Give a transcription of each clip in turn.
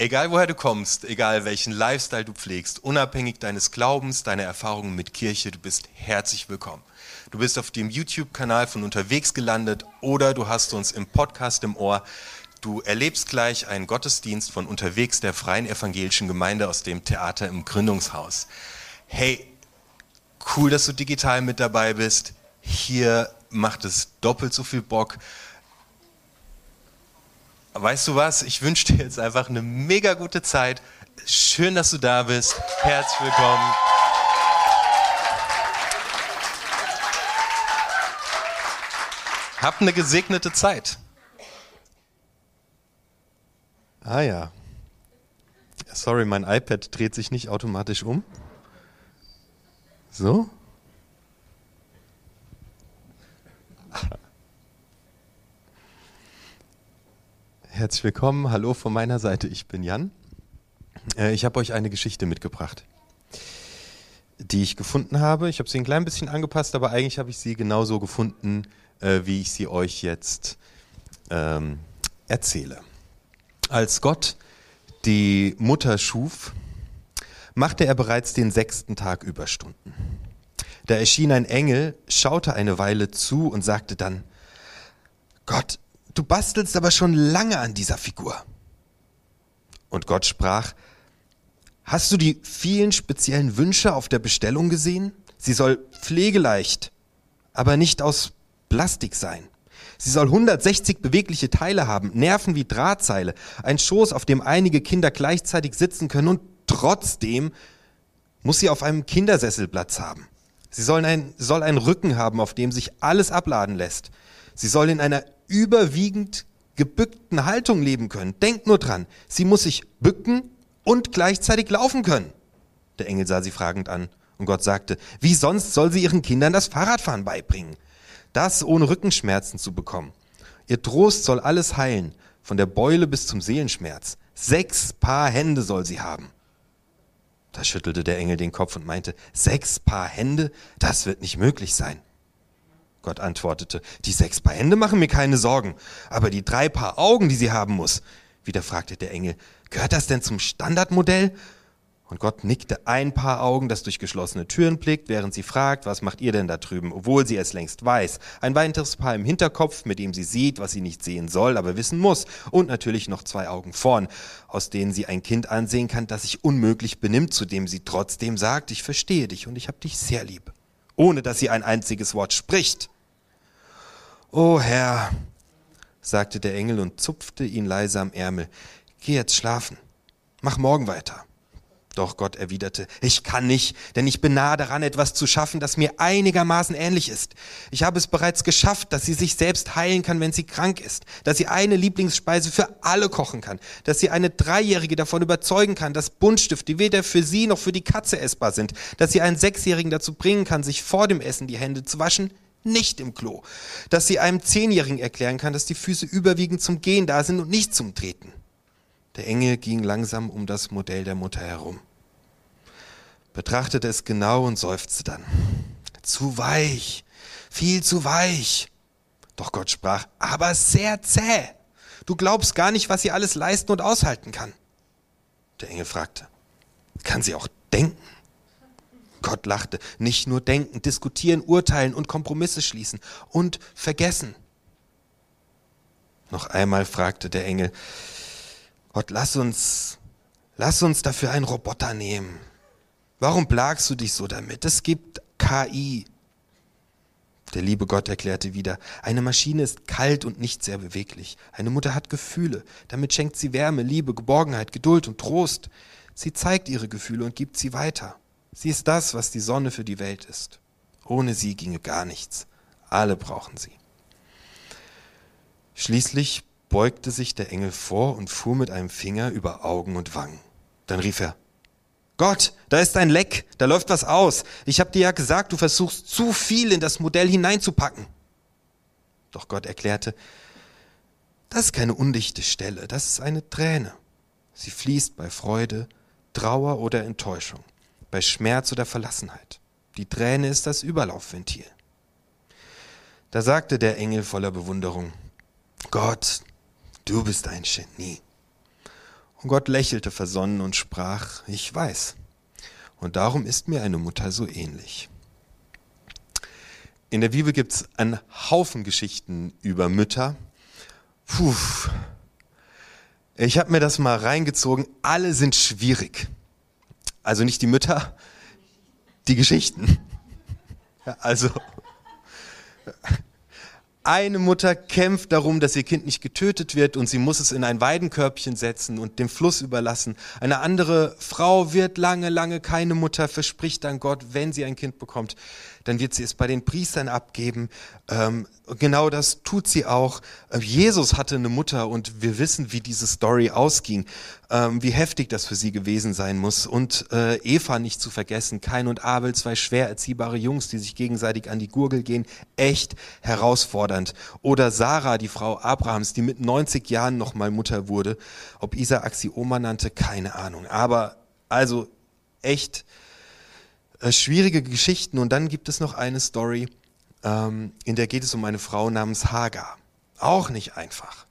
Egal woher du kommst, egal welchen Lifestyle du pflegst, unabhängig deines Glaubens, deiner Erfahrungen mit Kirche, du bist herzlich willkommen. Du bist auf dem YouTube-Kanal von unterwegs gelandet oder du hast uns im Podcast im Ohr. Du erlebst gleich einen Gottesdienst von unterwegs der Freien Evangelischen Gemeinde aus dem Theater im Gründungshaus. Hey, cool, dass du digital mit dabei bist. Hier macht es doppelt so viel Bock weißt du was? Ich wünsche dir jetzt einfach eine mega gute Zeit. Schön, dass du da bist. Herzlich willkommen. Hab eine gesegnete Zeit. Ah ja. Sorry, mein iPad dreht sich nicht automatisch um. So? Herzlich willkommen, hallo von meiner Seite, ich bin Jan. Äh, ich habe euch eine Geschichte mitgebracht, die ich gefunden habe. Ich habe sie ein klein bisschen angepasst, aber eigentlich habe ich sie genauso gefunden, äh, wie ich sie euch jetzt ähm, erzähle. Als Gott die Mutter schuf, machte er bereits den sechsten Tag Überstunden. Da erschien ein Engel, schaute eine Weile zu und sagte dann, Gott, du bastelst aber schon lange an dieser Figur. Und Gott sprach, hast du die vielen speziellen Wünsche auf der Bestellung gesehen? Sie soll pflegeleicht, aber nicht aus Plastik sein. Sie soll 160 bewegliche Teile haben, Nerven wie Drahtseile, ein Schoß, auf dem einige Kinder gleichzeitig sitzen können und trotzdem muss sie auf einem Kindersessel Platz haben. Sie soll, ein, soll einen Rücken haben, auf dem sich alles abladen lässt. Sie soll in einer überwiegend gebückten Haltung leben können. Denkt nur dran, sie muss sich bücken und gleichzeitig laufen können. Der Engel sah sie fragend an und Gott sagte, wie sonst soll sie ihren Kindern das Fahrradfahren beibringen? Das ohne Rückenschmerzen zu bekommen. Ihr Trost soll alles heilen, von der Beule bis zum Seelenschmerz. Sechs Paar Hände soll sie haben. Da schüttelte der Engel den Kopf und meinte, sechs Paar Hände? Das wird nicht möglich sein. Gott antwortete, die sechs Paar Hände machen mir keine Sorgen, aber die drei Paar Augen, die sie haben muss. Wieder fragte der Engel, gehört das denn zum Standardmodell? Und Gott nickte ein Paar Augen, das durch geschlossene Türen blickt, während sie fragt, was macht ihr denn da drüben, obwohl sie es längst weiß. Ein weiteres Paar im Hinterkopf, mit dem sie sieht, was sie nicht sehen soll, aber wissen muss. Und natürlich noch zwei Augen vorn, aus denen sie ein Kind ansehen kann, das sich unmöglich benimmt, zu dem sie trotzdem sagt, ich verstehe dich und ich hab dich sehr lieb ohne dass sie ein einziges Wort spricht. O Herr, sagte der Engel und zupfte ihn leise am Ärmel, geh jetzt schlafen, mach morgen weiter. Doch Gott erwiderte, ich kann nicht, denn ich bin nahe daran, etwas zu schaffen, das mir einigermaßen ähnlich ist. Ich habe es bereits geschafft, dass sie sich selbst heilen kann, wenn sie krank ist, dass sie eine Lieblingsspeise für alle kochen kann, dass sie eine Dreijährige davon überzeugen kann, dass Buntstifte weder für sie noch für die Katze essbar sind, dass sie einen Sechsjährigen dazu bringen kann, sich vor dem Essen die Hände zu waschen, nicht im Klo, dass sie einem Zehnjährigen erklären kann, dass die Füße überwiegend zum Gehen da sind und nicht zum Treten. Der Engel ging langsam um das Modell der Mutter herum betrachtete es genau und seufzte dann. Zu weich, viel zu weich. Doch Gott sprach, aber sehr zäh. Du glaubst gar nicht, was sie alles leisten und aushalten kann. Der Engel fragte, kann sie auch denken? Gott lachte, nicht nur denken, diskutieren, urteilen und Kompromisse schließen und vergessen. Noch einmal fragte der Engel, Gott, lass uns, lass uns dafür einen Roboter nehmen. Warum plagst du dich so damit? Es gibt KI. Der liebe Gott erklärte wieder, eine Maschine ist kalt und nicht sehr beweglich. Eine Mutter hat Gefühle. Damit schenkt sie Wärme, Liebe, Geborgenheit, Geduld und Trost. Sie zeigt ihre Gefühle und gibt sie weiter. Sie ist das, was die Sonne für die Welt ist. Ohne sie ginge gar nichts. Alle brauchen sie. Schließlich beugte sich der Engel vor und fuhr mit einem Finger über Augen und Wangen. Dann rief er, Gott, da ist ein Leck, da läuft was aus. Ich habe dir ja gesagt, du versuchst zu viel in das Modell hineinzupacken. Doch Gott erklärte, das ist keine undichte Stelle, das ist eine Träne. Sie fließt bei Freude, Trauer oder Enttäuschung, bei Schmerz oder Verlassenheit. Die Träne ist das Überlaufventil. Da sagte der Engel voller Bewunderung, Gott, du bist ein Genie. Und Gott lächelte versonnen und sprach, ich weiß. Und darum ist mir eine Mutter so ähnlich. In der Bibel gibt es einen Haufen Geschichten über Mütter. Puh. Ich habe mir das mal reingezogen. Alle sind schwierig. Also nicht die Mütter, die Geschichten. Also eine Mutter kämpft darum, dass ihr Kind nicht getötet wird und sie muss es in ein Weidenkörbchen setzen und dem Fluss überlassen. Eine andere Frau wird lange, lange keine Mutter, verspricht dann Gott, wenn sie ein Kind bekommt, dann wird sie es bei den Priestern abgeben. Ähm, genau das tut sie auch. Äh, Jesus hatte eine Mutter und wir wissen, wie diese Story ausging, ähm, wie heftig das für sie gewesen sein muss. Und äh, Eva nicht zu vergessen, Kain und Abel, zwei schwer erziehbare Jungs, die sich gegenseitig an die Gurgel gehen, echt herausfordernd. Oder Sarah, die Frau Abrahams, die mit 90 Jahren nochmal Mutter wurde. Ob Isaak sie Oma nannte, keine Ahnung. Aber also echt äh, schwierige Geschichten. Und dann gibt es noch eine Story, ähm, in der geht es um eine Frau namens Hagar. Auch nicht einfach.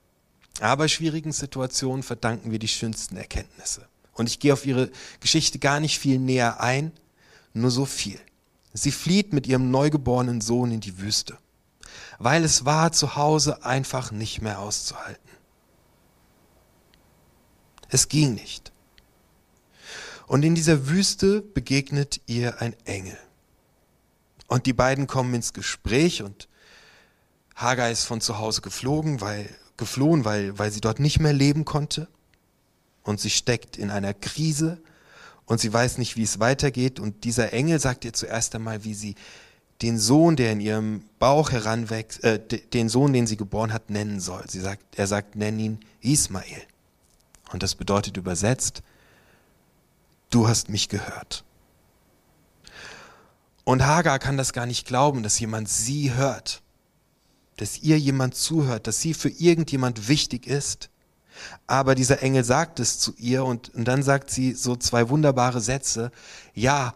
Aber schwierigen Situationen verdanken wir die schönsten Erkenntnisse. Und ich gehe auf ihre Geschichte gar nicht viel näher ein, nur so viel. Sie flieht mit ihrem neugeborenen Sohn in die Wüste, weil es war zu Hause einfach nicht mehr auszuhalten. Es ging nicht. Und in dieser Wüste begegnet ihr ein Engel. Und die beiden kommen ins Gespräch und Hagar ist von zu Hause geflogen, weil, geflohen, weil, weil sie dort nicht mehr leben konnte. Und sie steckt in einer Krise und sie weiß nicht, wie es weitergeht. Und dieser Engel sagt ihr zuerst einmal, wie sie den Sohn, der in ihrem Bauch heranwächst, äh, den Sohn, den sie geboren hat, nennen soll. Sie sagt, er sagt, nenn ihn Ismael. Und das bedeutet übersetzt, du hast mich gehört. Und Hagar kann das gar nicht glauben, dass jemand sie hört, dass ihr jemand zuhört, dass sie für irgendjemand wichtig ist. Aber dieser Engel sagt es zu ihr und, und dann sagt sie so zwei wunderbare Sätze. Ja,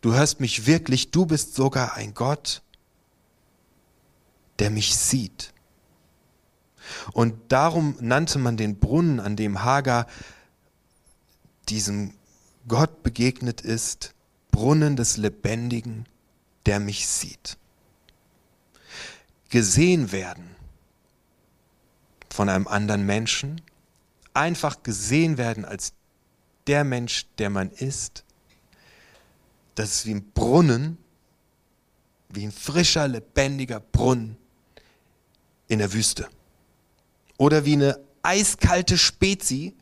du hörst mich wirklich, du bist sogar ein Gott, der mich sieht. Und darum nannte man den Brunnen, an dem Hagar diesem Gott begegnet ist, Brunnen des Lebendigen, der mich sieht. Gesehen werden von einem anderen Menschen, einfach gesehen werden als der Mensch, der man ist, das ist wie ein Brunnen, wie ein frischer, lebendiger Brunnen in der Wüste. Oder wie eine eiskalte Spezie,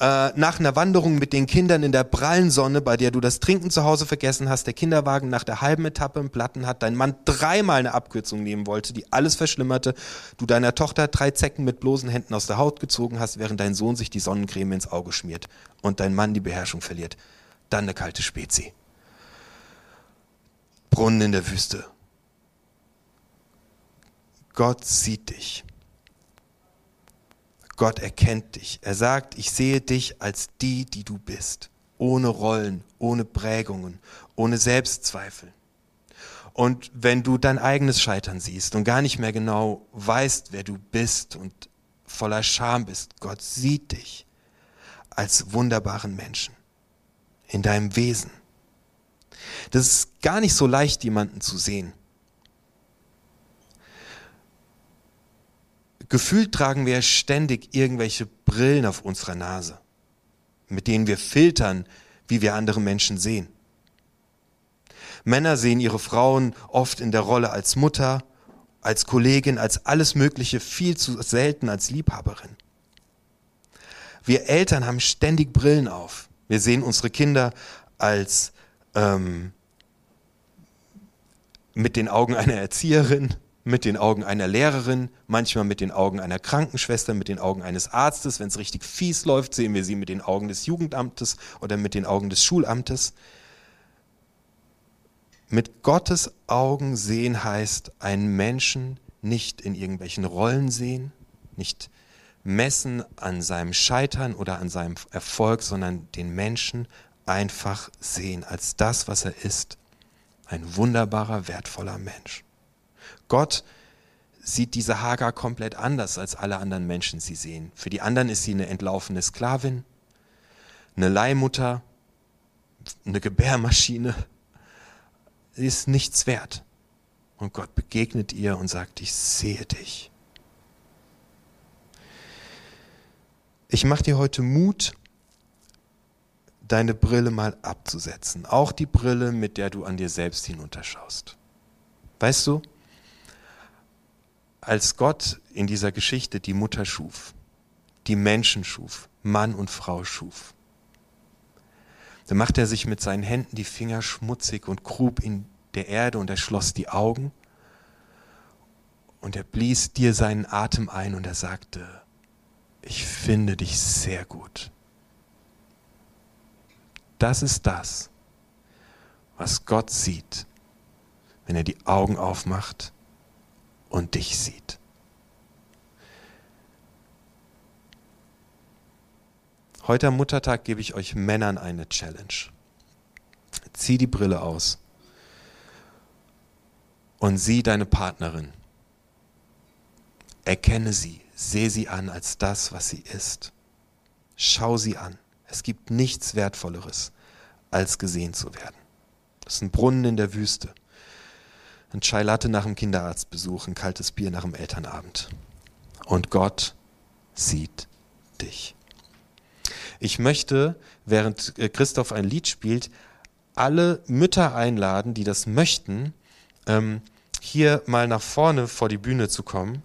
äh, nach einer Wanderung mit den Kindern in der prallen Sonne, bei der du das Trinken zu Hause vergessen hast, der Kinderwagen nach der halben Etappe im Platten hat, dein Mann dreimal eine Abkürzung nehmen wollte, die alles verschlimmerte, du deiner Tochter drei Zecken mit bloßen Händen aus der Haut gezogen hast, während dein Sohn sich die Sonnencreme ins Auge schmiert und dein Mann die Beherrschung verliert. Dann eine kalte Spezie. Brunnen in der Wüste. Gott sieht dich. Gott erkennt dich. Er sagt, ich sehe dich als die, die du bist. Ohne Rollen, ohne Prägungen, ohne Selbstzweifel. Und wenn du dein eigenes Scheitern siehst und gar nicht mehr genau weißt, wer du bist und voller Scham bist, Gott sieht dich als wunderbaren Menschen in deinem Wesen. Das ist gar nicht so leicht, jemanden zu sehen. Gefühlt tragen wir ständig irgendwelche Brillen auf unserer Nase, mit denen wir filtern, wie wir andere Menschen sehen. Männer sehen ihre Frauen oft in der Rolle als Mutter, als Kollegin, als alles Mögliche, viel zu selten als Liebhaberin. Wir Eltern haben ständig Brillen auf. Wir sehen unsere Kinder als ähm, mit den Augen einer Erzieherin, mit den Augen einer Lehrerin, manchmal mit den Augen einer Krankenschwester, mit den Augen eines Arztes. Wenn es richtig fies läuft, sehen wir sie mit den Augen des Jugendamtes oder mit den Augen des Schulamtes. Mit Gottes Augen sehen heißt, einen Menschen nicht in irgendwelchen Rollen sehen, nicht messen an seinem Scheitern oder an seinem Erfolg, sondern den Menschen einfach sehen als das, was er ist. Ein wunderbarer, wertvoller Mensch. Gott sieht diese Hagar komplett anders, als alle anderen Menschen sie sehen. Für die anderen ist sie eine entlaufene Sklavin, eine Leihmutter, eine Gebärmaschine. Sie ist nichts wert. Und Gott begegnet ihr und sagt, ich sehe dich. Ich mache dir heute Mut, deine Brille mal abzusetzen. Auch die Brille, mit der du an dir selbst hinunterschaust. Weißt du, als Gott in dieser Geschichte die Mutter schuf, die Menschen schuf, Mann und Frau schuf, dann machte er sich mit seinen Händen die Finger schmutzig und grub in der Erde und er schloss die Augen und er blies dir seinen Atem ein und er sagte, ich finde dich sehr gut. Das ist das, was Gott sieht, wenn er die Augen aufmacht und dich sieht. Heute am Muttertag gebe ich euch Männern eine Challenge. Zieh die Brille aus und sieh deine Partnerin. Erkenne sie, sehe sie an als das, was sie ist. Schau sie an. Es gibt nichts Wertvolleres, als gesehen zu werden. Das ist ein Brunnen in der Wüste. Ein Chai Latte nach dem Kinderarztbesuch, ein kaltes Bier nach dem Elternabend. Und Gott sieht dich. Ich möchte, während äh, Christoph ein Lied spielt, alle Mütter einladen, die das möchten, ähm, hier mal nach vorne vor die Bühne zu kommen,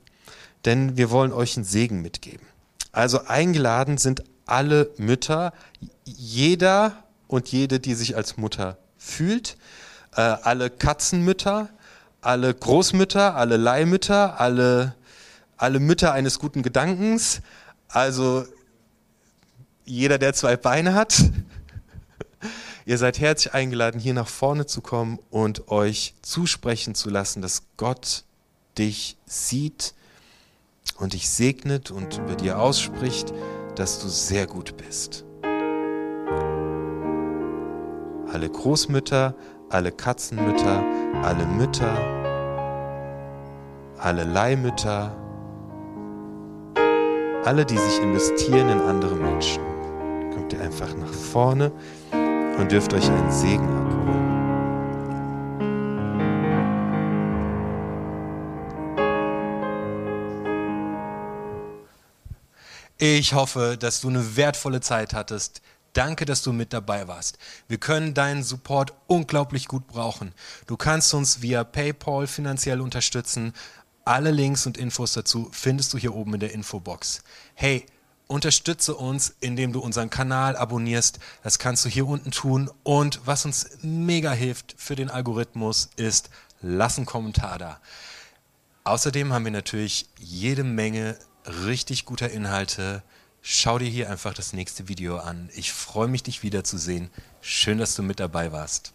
denn wir wollen euch einen Segen mitgeben. Also eingeladen sind alle Mütter, jeder und jede, die sich als Mutter fühlt, äh, alle Katzenmütter, alle Großmütter, alle Leihmütter, alle, alle Mütter eines guten Gedankens, also jeder, der zwei Beine hat. Ihr seid herzlich eingeladen, hier nach vorne zu kommen und euch zusprechen zu lassen, dass Gott dich sieht und dich segnet und über dir ausspricht, dass du sehr gut bist. Alle Großmütter, alle Katzenmütter, alle Mütter, alle Leihmütter, alle, die sich investieren in andere Menschen. Kommt ihr einfach nach vorne und dürft euch einen Segen abholen. Ich hoffe, dass du eine wertvolle Zeit hattest. Danke, dass du mit dabei warst. Wir können deinen Support unglaublich gut brauchen. Du kannst uns via PayPal finanziell unterstützen. Alle Links und Infos dazu findest du hier oben in der Infobox. Hey, unterstütze uns, indem du unseren Kanal abonnierst. Das kannst du hier unten tun. Und was uns mega hilft für den Algorithmus ist, lass einen Kommentar da. Außerdem haben wir natürlich jede Menge richtig guter Inhalte. Schau dir hier einfach das nächste Video an. Ich freue mich, dich wiederzusehen. Schön, dass du mit dabei warst.